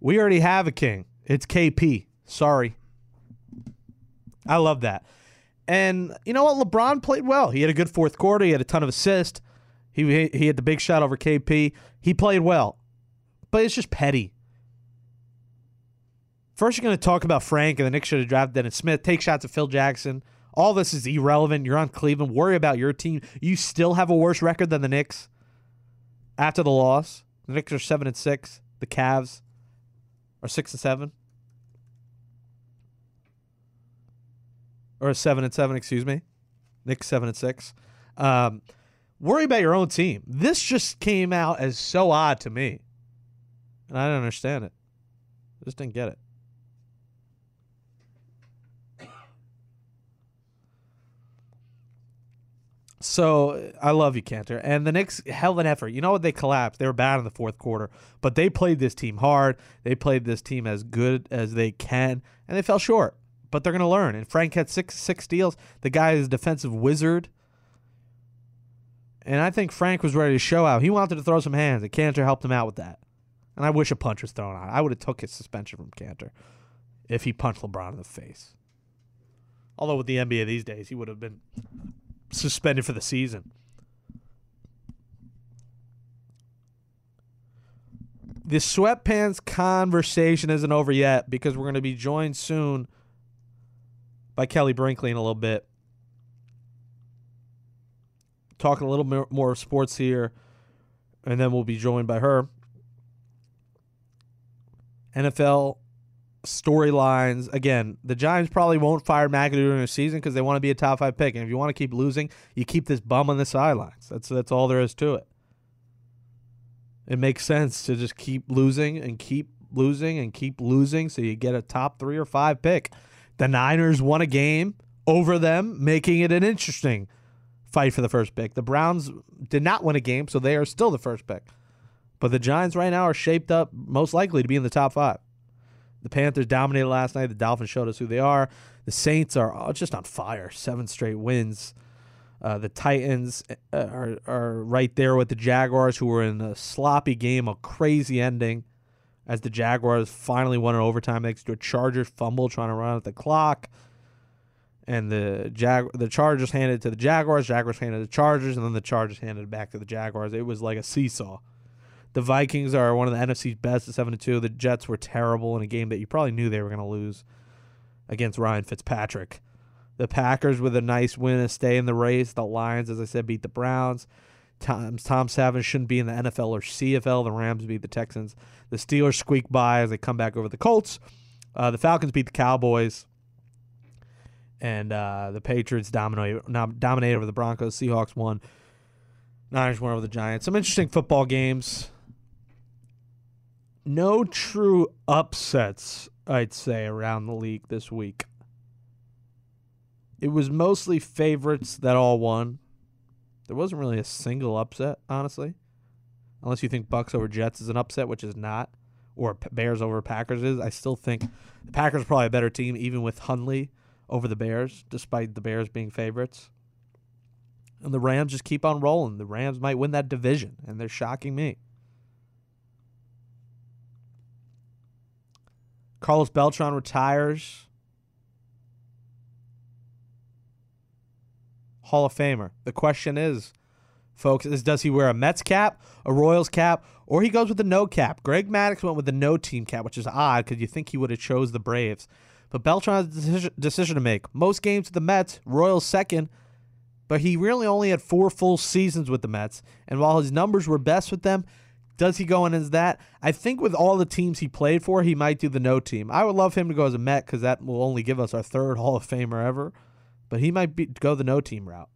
We already have a king. It's KP. Sorry. I love that. And you know what? LeBron played well. He had a good fourth quarter. He had a ton of assists. He he had the big shot over KP. He played well, but it's just petty. First, you're going to talk about Frank and the Knicks should have drafted Dennis Smith. Take shots at Phil Jackson. All this is irrelevant. You're on Cleveland. Worry about your team. You still have a worse record than the Knicks after the loss. The Knicks are seven and six. The Cavs are six and seven. Or seven and seven, excuse me. Knicks seven and six. Um, worry about your own team. This just came out as so odd to me. And I don't understand it. Just didn't get it. So I love you, Kanter. And the Knicks held an effort. You know what? They collapsed. They were bad in the fourth quarter, but they played this team hard. They played this team as good as they can, and they fell short. But they're going to learn. And Frank had six six steals. The guy is a defensive wizard. And I think Frank was ready to show out. He wanted to throw some hands, and Kanter helped him out with that. And I wish a punch was thrown on. I would have took his suspension from Kanter if he punched LeBron in the face. Although with the NBA these days, he would have been suspended for the season. The sweatpants conversation isn't over yet because we're going to be joined soon by Kellie Brinkley in a little bit. Talking a little more, sports here, and then we'll be joined by her. NFL storylines. Again, the Giants probably won't fire McAdoo during the season because they want to be a top five pick. And if you want to keep losing, you keep this bum on the sidelines. That's that's all there is to it. It makes sense to just keep losing and keep losing and keep losing so you get a top three or five pick. The Niners won a game over them, making it an interesting fight for the first pick. The Browns did not win a game, so they are still the first pick. But the Giants right now are shaped up most likely to be in the top five. The Panthers dominated last night. The Dolphins showed us who they are. The Saints are just on fire. Seven straight wins. Uh, the Titans uh, are are right there with the Jaguars, who were in a sloppy game, a crazy ending, as the Jaguars finally won in overtime thanks to a Chargers fumble trying to run out the clock, and the Jag the Chargers handed it to the Jaguars, Jaguars handed to the Chargers, and then the Chargers handed it back to the Jaguars. It was like a seesaw. The Vikings are one of the NFC's best at seven to two. The Jets were terrible in a game that you probably knew they were going to lose against Ryan Fitzpatrick. The Packers with a nice win and stay in the race. The Lions, as I said, beat the Browns. Tom, Tom Savage shouldn't be in the NFL or CFL. The Rams beat the Texans. The Steelers squeak by as they come back over the Colts. Uh, the Falcons beat the Cowboys. And uh, the Patriots dominate, dominate over the Broncos. Seahawks won. Niners won over the Giants. Some interesting football games. No true upsets, I'd say, around the league this week. It was mostly favorites that all won. There wasn't really a single upset, honestly. Unless you think Bucs over Jets is an upset, which is not, or Bears over Packers is. I still think the Packers are probably a better team, even with Hundley over the Bears, despite the Bears being favorites. And the Rams just keep on rolling. The Rams might win that division, and they're shocking me. Carlos Beltran retires. Hall of Famer. The question is, folks, is does he wear a Mets cap, a Royals cap, or he goes with the no cap? Greg Maddux went with the no team cap, which is odd because you think he would have chose the Braves. But Beltran has a decision, decision to make. Most games with the Mets, Royals second, but he really only had four full seasons with the Mets. And while his numbers were best with them, does he go in as that? I think with all the teams he played for, he might do the no team. I would love him to go as a Met because that will only give us our third Hall of Famer ever but he might be, go the no team route.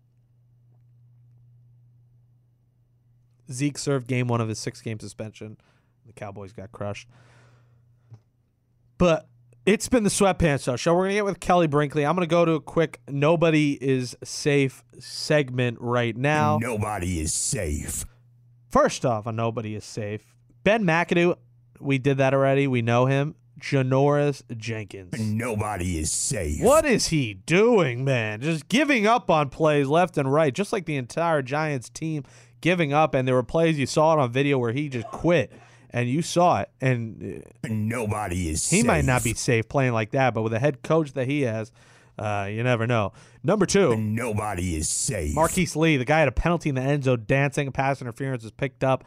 Zeke served game one of his six game suspension. The Cowboys got crushed. But it's been the sweatpants show. We're gonna get with Kellie Brinkley. I'm gonna go to a quick nobody is safe segment right now. Nobody is safe. First off, a nobody is safe. Ben McAdoo we did that already. We know him. Janoris Jenkins. Nobody is safe. What is he doing, man? Just giving up on plays left and right, just like the entire Giants team giving up. And there were plays you saw it on video where he just quit, and you saw it. And uh, Nobody is he safe. might not be safe playing like that, but with a head coach that he has, uh, you never know. Number two, Nobody is safe. Marquise Lee, the guy had a penalty in the end zone, dancing, pass interference was picked up.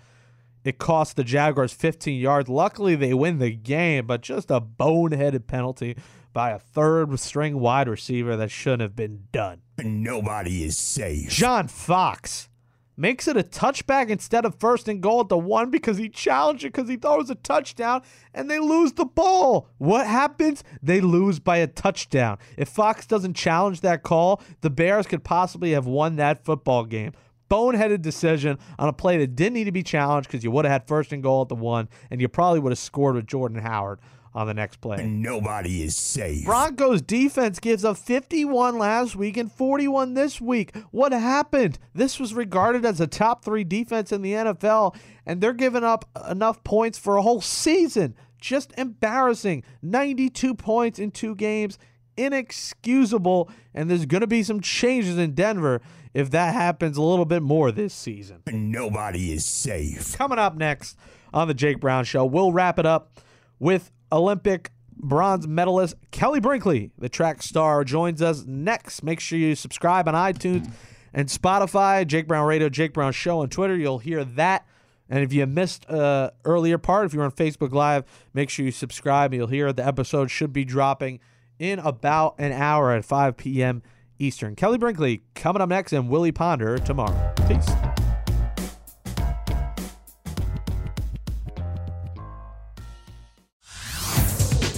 It cost the Jaguars 15 yards. Luckily, they win the game, but just a boneheaded penalty by a third string wide receiver that shouldn't have been done. Nobody is safe. John Fox makes it a touchback instead of first and goal at the one because he challenged it because he thought it was a touchdown and they lose the ball. What happens? They lose by a touchdown. If Fox doesn't challenge that call, the Bears could possibly have won that football game. Boneheaded decision on a play that didn't need to be challenged because you would have had first and goal at the one and you probably would have scored with Jordan Howard on the next play. And Nobody is safe. Broncos defense gives up 51 last week and 41 this week. What happened? This was regarded as a top three defense in the NFL, and they're giving up enough points for a whole season. Just embarrassing. 92 points in two games. Inexcusable. And there's going to be some changes in Denver if that happens a little bit more this season. Nobody is safe. Coming up next on the Jake Brown Show, we'll wrap it up with Olympic bronze medalist Kellie Brinkley, the track star, joins us next. Make sure you subscribe on iTunes and Spotify, Jake Brown Radio, Jake Brown Show on Twitter. You'll hear that. And if you missed uh, earlier part, if you're on Facebook Live, make sure you subscribe. You'll hear the episode should be dropping in about an hour at 5 p.m. Eastern. Kellie Brinkley coming up next, and Willie Ponder tomorrow. Peace.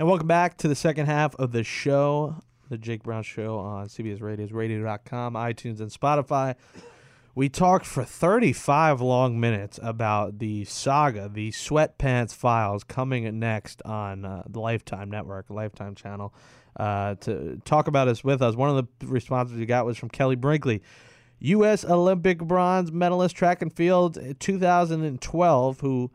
And welcome back to the second half of the show, the Jake Brown Show on CBS Radio's radio.com, iTunes, and Spotify. We talked for 35 long minutes about the saga, the Sweatpants Files, coming next on uh, the Lifetime Network, Lifetime channel. Uh, to talk about this with us, one of the responses we got was from Kellie Brinkley, U.S. Olympic bronze medalist track and field 2012, who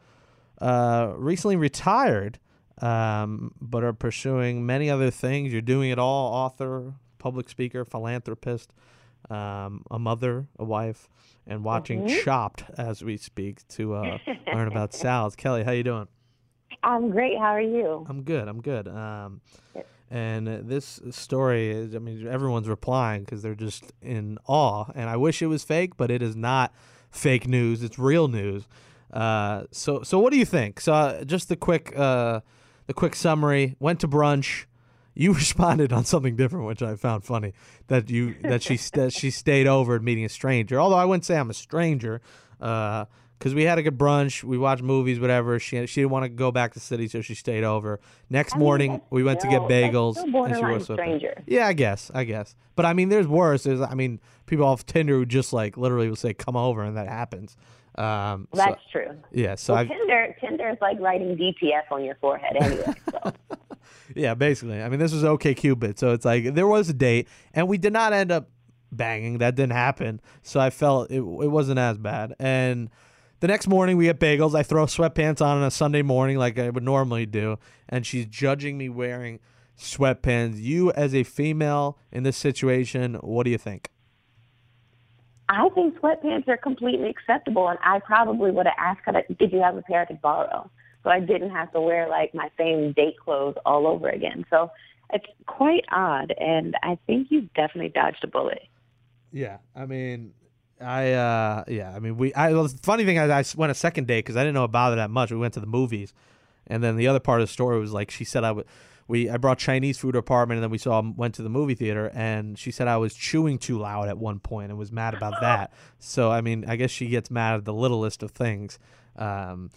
uh, recently retired um, but are pursuing many other things. You're doing it all author, public speaker, philanthropist, um, a mother, a wife, and watching Chopped as we speak to uh, learn about salads. Kellie, how you doing? I'm great. How are you? I'm good. I'm good. Um, and uh, this story is, I mean, everyone's replying because they're just in awe. And I wish it was fake, but it is not fake news. It's real news. Uh, so, so what do you think? So, uh, just the quick, uh, the quick summary. Went to brunch. You responded on something different, which I found funny. That you that she that she stayed over meeting a stranger. Although I wouldn't say I'm a stranger, uh, because we had a good brunch. We watched movies, whatever. She she didn't want to go back to the city, so she stayed over. Next I mean, morning, we went to get still- bagels. still and she was with stranger. Yeah, I guess, I guess. But I mean, there's worse. There's, I mean, people off Tinder who just like literally will say, "Come over," and that happens. Um, so- That's true. yeah. So Well, Tinder, Tinder is like writing DTF on your forehead anyway. So. yeah, basically. I mean, this was OKCupid, so it's like there was a date, and we did not end up banging. That didn't happen. So I felt it, it wasn't as bad. And the next morning, we get bagels. I throw sweatpants on on a Sunday morning, like I would normally do, and she's judging me wearing sweatpants. You, as a female in this situation, what do you think? I think sweatpants are completely acceptable, and I probably would have asked her, "Did you have a pair to borrow?" So I didn't have to wear like my same date clothes all over again. So it's quite odd, and I think you definitely dodged a bullet. Yeah, I mean, I uh, yeah, I mean, we. I well, the funny thing is, I went a second date because I didn't know about it that much. We went to the movies, and then the other part of the story was like she said I would. We I brought Chinese food to her apartment, and then we saw went to the movie theater, and she said I was chewing too loud at one point and was mad about that. So I mean, I guess she gets mad at the littlest of things. Um,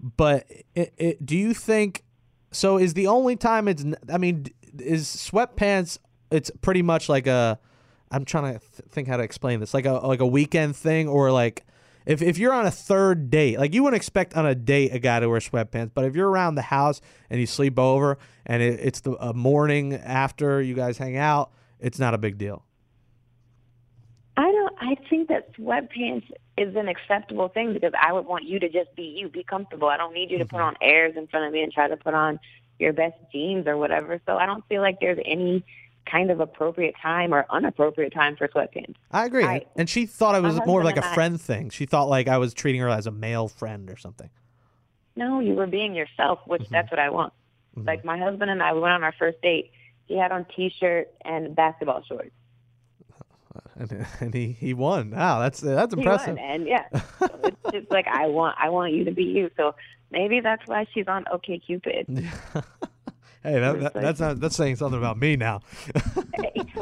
but it, it, do you think? So is the only time it's? I mean, is sweatpants? It's pretty much like a. I'm trying to th- think how to explain this. Like a like a weekend thing, or like if if you're on a third date, like you wouldn't expect on a date a guy to wear sweatpants, but if you're around the house and you sleep over and it, it's the a morning after you guys hang out, it's not a big deal. I don't. I think that sweatpants is an acceptable thing because I would want you to just be you, be comfortable. I don't need you to put mm-hmm. on airs in front of me and try to put on your best jeans or whatever. So I don't feel like there's any kind of appropriate time or unappropriate time for sweatpants. I agree. I- and she thought it was uh-huh, more of like a friend thing. She thought like I was treating her as a male friend or something. No, you were being yourself, which mm-hmm. that's what I want. Mm-hmm. Like my husband and I, we went on our first date. He had on t-shirt and basketball shorts. And, and he, he won. Wow, that's that's impressive. won, and yeah, so it's just like I want, I want you to be you. So maybe that's why she's on OKCupid. Hey, that, that, that's not that's saying something about me now.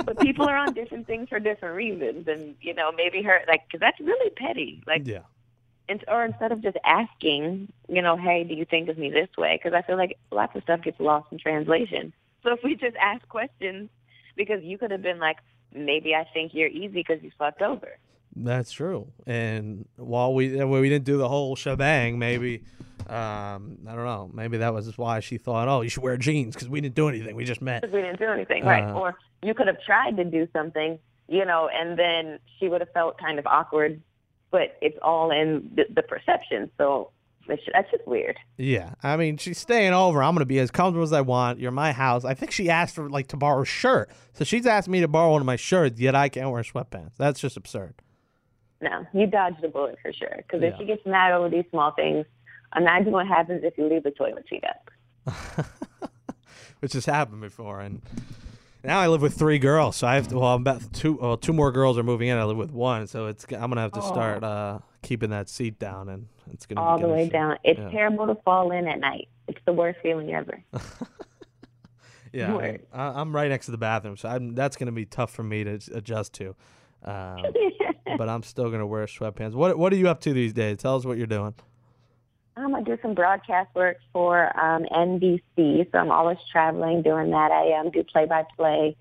but people are on different things for different reasons, and you know maybe her like because that's really petty. Like, yeah. and, or instead of just asking, you know, hey, do you think of me this way? Because I feel like lots of stuff gets lost in translation. So if we just ask questions, because you could have been like, maybe I think you're easy because you slept over. That's true. And while we well, we didn't do the whole shebang, maybe um, I don't know. Maybe that was why she thought, oh, you should wear jeans because we didn't do anything. We just met. because we didn't do anything, right? Uh. Or you could have tried to do something, you know, and then she would have felt kind of awkward. But it's all in the, the perception, so that's just weird. Yeah, I mean, she's staying over. I'm gonna be as comfortable as I want. You're my house. I think she asked for like to borrow a shirt, so she's asked me to borrow one of my shirts. Yet I can't wear sweatpants. That's just absurd. No, you dodged a bullet for sure. Because Yeah. if she gets mad over these small things, imagine what happens if you leave the toilet seat up. which has happened before. And now I live with three girls, so I have to. Well, I'm about two. Well, two more girls are moving in. I live with one, so it's. I'm gonna have to start uh, keeping that seat down, and it's gonna all be the way down. It's Yeah. terrible to fall in at night. It's the worst feeling ever. Yeah, I mean, Word. I, I'm right next to the bathroom, so I'm, that's gonna be tough for me to adjust to. Um, but I'm still gonna wear sweatpants. What What are you up to these days? Tell us what you're doing. Um, I do some broadcast work for um, NBC, so I'm always traveling doing that. I um, do play-by-play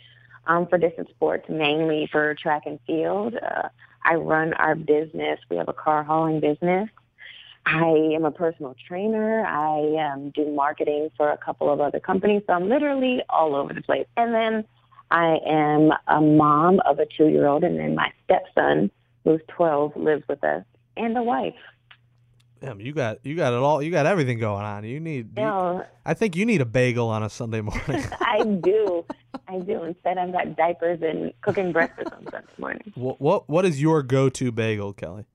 um, for different sports, mainly for track and field. Uh, I run our business. We have a car hauling business. I am a personal trainer. I um, do marketing for a couple of other companies, so I'm literally all over the place. And then I am a mom of a two-year-old, and then my stepson, who's 12, lives with us, and a wife. Damn, you got you got it all. You got everything going on. You need. You you- I think you need a bagel on a Sunday morning. I do. I do. Instead, I've got diapers and cooking breakfast on Sunday morning. what What What is your go to bagel, Kellie?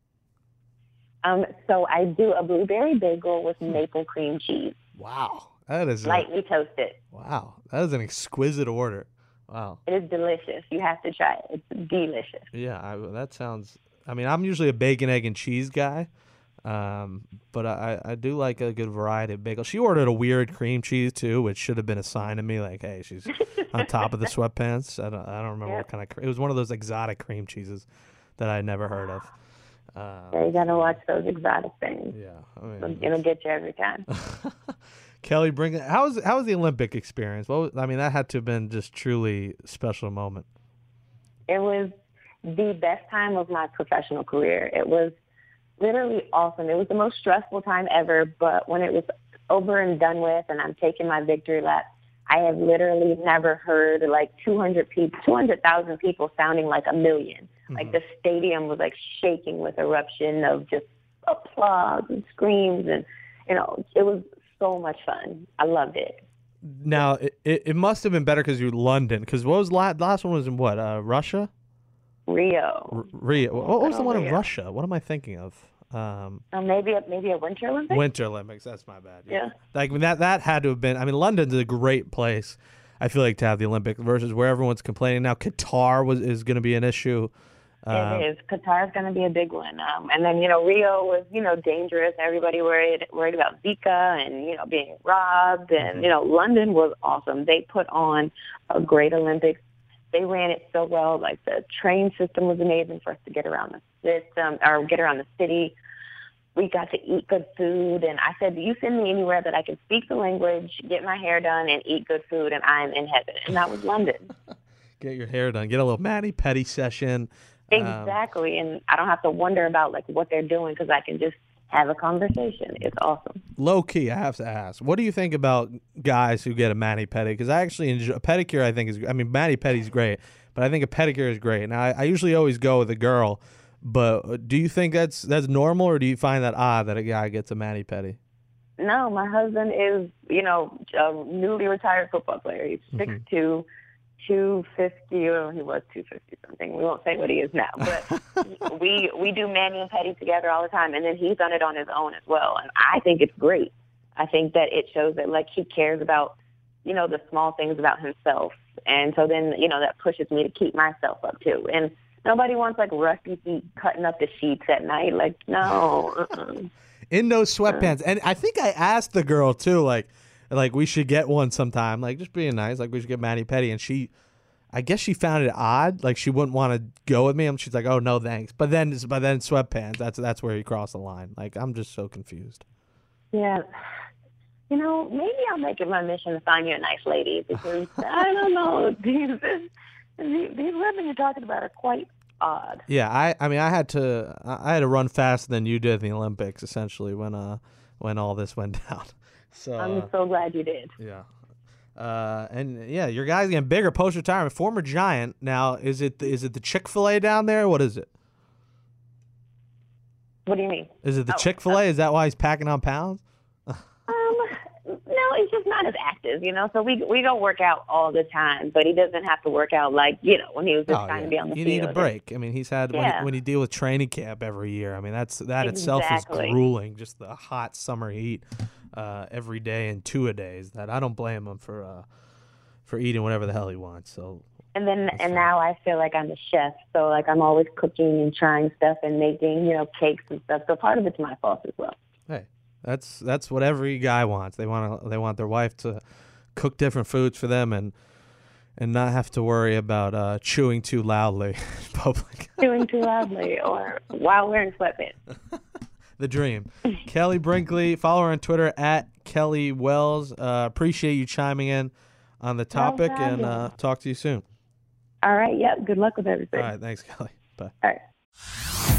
Um, so I do a blueberry bagel with maple cream cheese, Wow, that is a- lightly toasted. wow. That is an exquisite order. Wow. It is delicious. You have to try it. It's delicious. Yeah, I, that sounds. I mean, I'm usually a bacon, egg, and cheese guy, um, but I, I do like a good variety of bagel. She ordered a weird cream cheese too, which should have been a sign to me, like, hey, she's on top of the sweatpants. I don't, I don't remember what kind of. It was one of those exotic cream cheeses that I never heard of. Um, So you got to watch those exotic things. yeah, I mean, It'll get you every time. Kellie, bring it. How was how was the Olympic experience? Well, I mean, that had to have been just truly special moment. It was the best time of my professional career. It was literally awesome. It was the most stressful time ever, but when it was over and done with and I'm taking my victory lap, I have literally never heard like 200 people, 200,000 people sounding like a 1000000 Like the stadium was like shaking with eruption of just applause and screams and you know, it was so much fun. I loved it. Now it, it, must have been better because you're London. Because what was la- last one was in what? Uh, Russia, Rio. R- Rio. What was the Oh, one in Russia? What am I thinking of? Um, Uh, maybe a, maybe a Winter Olympics. Winter Olympics. That's my bad. Yeah. Like I mean, that that had to have been. I mean, London's a great place. I feel like to have the Olympics versus where everyone's complaining now. Qatar was is going to be an issue. Uh, It is. Qatar is going to be a big one. Um, and then, you know, Rio was, you know, dangerous. Everybody worried worried about Zika and, you know, being robbed. And, you know, London was awesome. They put on a great Olympics. They ran it so well. Like the train system was amazing for us to get around the system or get around the city. we got to eat good food. And I said, Do you send me anywhere that I can speak the language, get my hair done, and eat good food, and I'm in heaven. And that was London. Get your hair done. Get a little mani pedi session. Um, exactly. And I don't have to wonder about like what they're doing because I can just have a conversation. It's awesome. low key, I have to ask, what do you think about guys who get a mani pedi? Because I actually enjoy a pedicure. I think is, I mean, mani pedi's great, but I think a pedicure is great. Now, I, I usually always go with a girl, but uh, do you think that's that's normal, or do you find that odd that a guy gets a mani pedi? No, my husband is, you know, a newly retired football player. He's six two, two fifty, or he was two fifty something. We won't say what he is now, but we we do Manny and Petty together all the time, and then he's done it on his own as well. And I think it's great. I think that it shows that like he cares about, you know, the small things about himself, and so then you know that pushes me to keep myself up too. And nobody wants like rusty feet cutting up the sheets at night. Like no. Uh-uh. in those sweatpants. And I think I asked the girl too, like, like we should get one sometime. Like just being nice, like we should get mani pedi. And she, I guess she found it odd, like she wouldn't want to go with me. And she's like, oh no, thanks. But then, but then sweatpants. That's that's where you cross the line. Like I'm just so confused. Yeah. You know, maybe I'll make it my mission to find you a nice lady because I don't know. These, these, women you're talking about are quite odd. Yeah, I, I mean, I had to, I had to run faster than you did in the Olympics, essentially, when uh, when all this went down. So uh, I'm so glad you did. Yeah. Uh, and yeah, your guy's getting bigger post retirement. Former Giant. Now, is it is it the Chick Fil A down there? What is it? What do you mean? Is it the Oh, Chick Fil A? Is that why he's packing on pounds? No, he's just not as active, you know. So we we go work out all the time, but he doesn't have to work out like you know when he was just Oh, trying yeah. to be on the you field. need a break. I mean, he's had when, Yeah. he, when you deal with training camp every year. I mean, that's that itself is grueling. Just the hot summer heat uh, every day and two a days. That I don't blame him for uh, for eating whatever the hell he wants. So And then and fine. now I feel like I'm a chef, so like I'm always cooking and trying stuff and making you know cakes and stuff. So part of it's my fault as well. hey, that's that's what every guy wants. They want to they want their wife to cook different foods for them and and not have to worry about uh, chewing too loudly in public. Doing too loudly or while wearing sweatpants. the dream. Kellie Brinkley, follow her on Twitter at Kellie Wells. Uh, appreciate you chiming in on the topic and uh, talk to you soon. All right. Yep. Good luck with everything. All right, thanks, Kellie. Bye. All right.